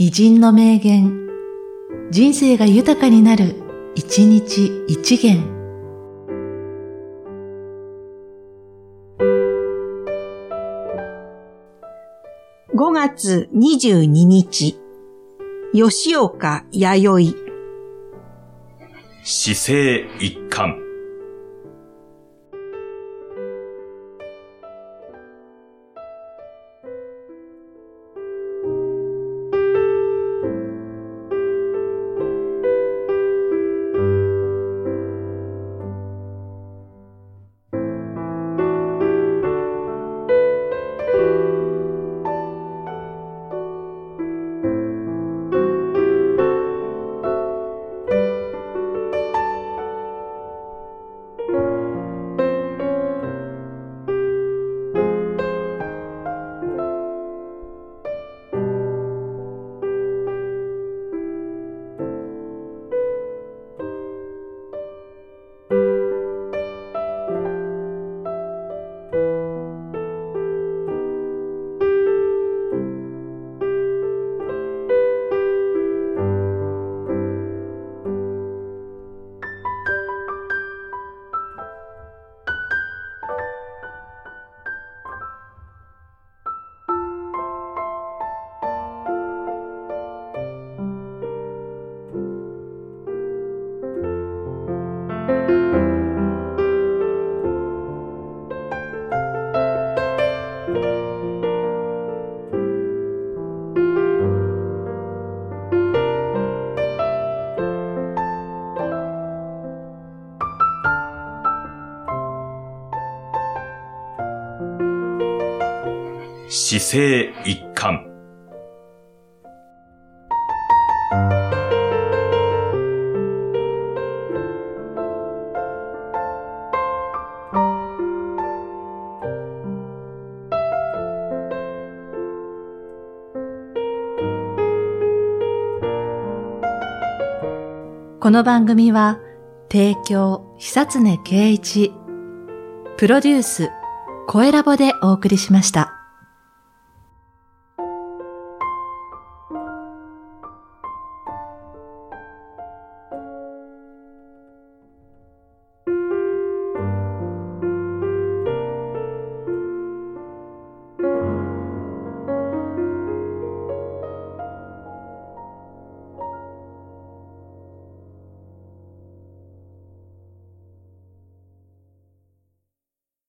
偉人の名言、人生が豊かになる、一日一元。5月22日、吉岡弥生。姿勢一貫。姿勢一貫。この番組は、提供、久常圭一、プロデュース、声ラボでお送りしました。